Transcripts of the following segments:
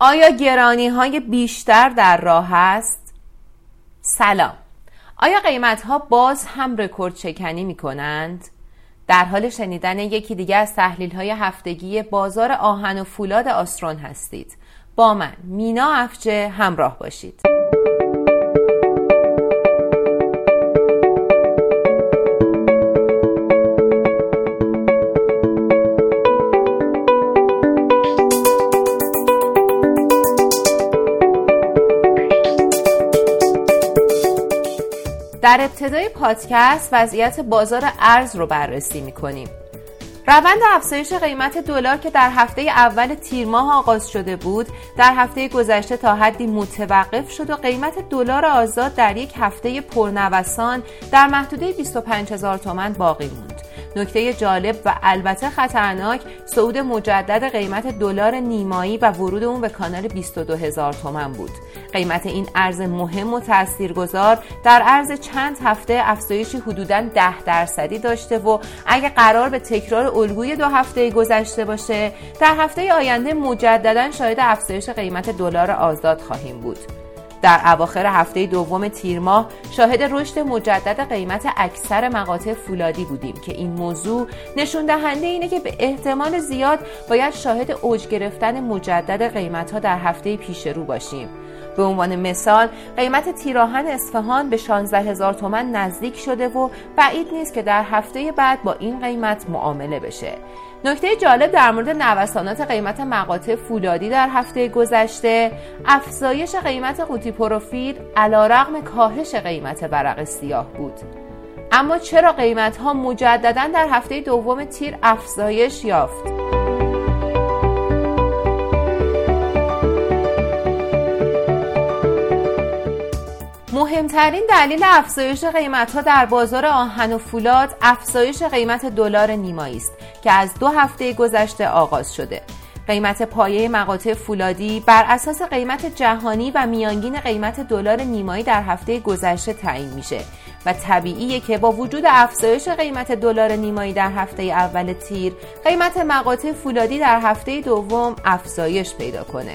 آیا گرانی های بیشتر در راه است؟ سلام آیا قیمت ها باز هم رکورد شکنی می کنند؟ در حال شنیدن یکی دیگه از تحلیل های هفتگی بازار آهن و فولاد آسترون هستید با من مینا افجه همراه باشید در ابتدای پادکست وضعیت بازار ارز رو بررسی می‌کنیم. روند افزایش قیمت دلار که در هفته اول تیر ماه آغاز شده بود در هفته گذشته تا حدی متوقف شد و قیمت دلار آزاد در یک هفته پرنوسان در محدوده 25 هزار تومن باقی موند. نکته جالب و البته خطرناک صعود مجدد قیمت دلار نیمایی و ورود اون به کانال 22 هزار تومن بود. قیمت این ارز مهم و تاثیرگذار در عرض چند هفته افزایشی حدوداً 10 درصدی داشته و اگه قرار به تکرار الگوی دو هفته گذشته باشه در هفته آینده مجددا شاهد افزایش قیمت دلار آزاد خواهیم بود. در اواخر هفته دوم تیر ماه شاهد رشد مجدد قیمت اکثر مقاطع فولادی بودیم که این موضوع نشون دهنده اینه که به احتمال زیاد باید شاهد اوج گرفتن مجدد قیمت ها در هفته پیش رو باشیم. به عنوان مثال قیمت تیراهن اصفهان به 16 هزار تومن نزدیک شده و بعید نیست که در هفته بعد با این قیمت معامله بشه نکته جالب در مورد نوسانات قیمت مقاطع فولادی در هفته گذشته افزایش قیمت قوطی پروفیل علیرغم کاهش قیمت برق سیاه بود اما چرا قیمت ها مجددا در هفته دوم تیر افزایش یافت؟ مهمترین دلیل افزایش قیمت ها در بازار آهن و فولاد افزایش قیمت دلار نیمایی است که از دو هفته گذشته آغاز شده. قیمت پایه مقاطع فولادی بر اساس قیمت جهانی و میانگین قیمت دلار نیمایی در هفته گذشته تعیین میشه و طبیعیه که با وجود افزایش قیمت دلار نیمایی در هفته اول تیر قیمت مقاطع فولادی در هفته دوم افزایش پیدا کنه.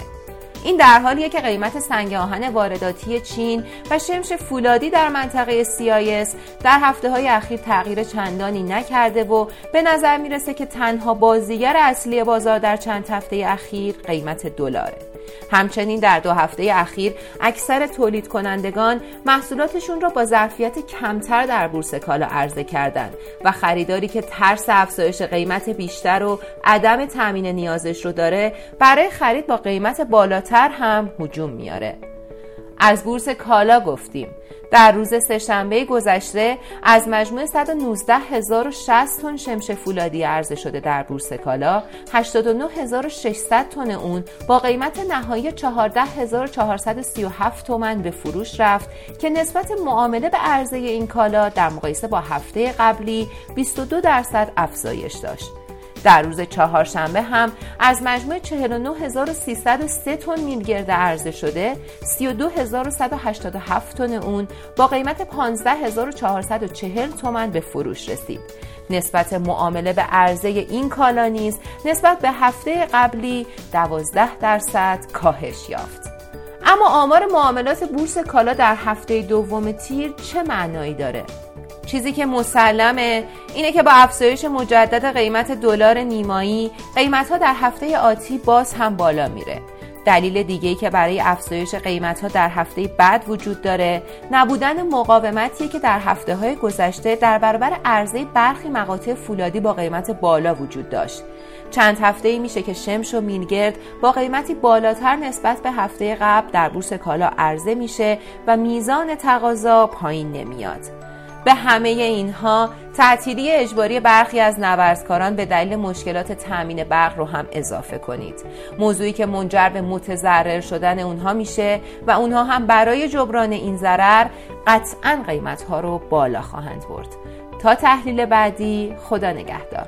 این در حالیه که قیمت سنگ آهن وارداتی چین و شمش فولادی در منطقه سیایس در هفته های اخیر تغییر چندانی نکرده و به نظر می‌رسه که تنها بازیگر اصلی بازار در چند هفته اخیر قیمت دلاره. همچنین در دو هفته اخیر اکثر تولید کنندگان محصولاتشون را با ظرفیت کمتر در بورس کالا عرضه کردند و خریداری که ترس افزایش قیمت بیشتر و عدم تامین نیازش رو داره برای خرید با قیمت بالاتر هم هجوم میاره. از بورس کالا گفتیم. در روز سهشنبه گذشته از مجموع 119060 تن شمش فولادی عرضه شده در بورس کالا 89600 تن اون با قیمت نهایی 14437 تومن به فروش رفت که نسبت معامله به عرضه این کالا در مقایسه با هفته قبلی 22 درصد افزایش داشت. در روز چهارشنبه هم از مجموع 49303 تن میلگرد عرضه شده 32187 تن اون با قیمت 15440 تومن به فروش رسید نسبت معامله به عرضه این کالا نیز نسبت به هفته قبلی 12 درصد کاهش یافت اما آمار معاملات بورس کالا در هفته دوم تیر چه معنایی داره؟ چیزی که مسلمه اینه که با افزایش مجدد قیمت دلار نیمایی قیمت ها در هفته آتی باز هم بالا میره. دلیل دیگه که برای افزایش قیمت ها در هفته بعد وجود داره نبودن مقاومتیه که در هفته های گذشته در برابر عرضه برخی مقاطع فولادی با قیمت بالا وجود داشت. چند هفته ای میشه که شمش و مینگرد با قیمتی بالاتر نسبت به هفته قبل در بورس کالا عرضه میشه و میزان تقاضا پایین نمیاد. به همه اینها تعطیلی اجباری برخی از نورزکاران به دلیل مشکلات تامین برق رو هم اضافه کنید. موضوعی که منجر به متضرر شدن اونها میشه و اونها هم برای جبران این ضرر قطعا قیمت ها رو بالا خواهند برد. تا تحلیل بعدی خدا نگهدار.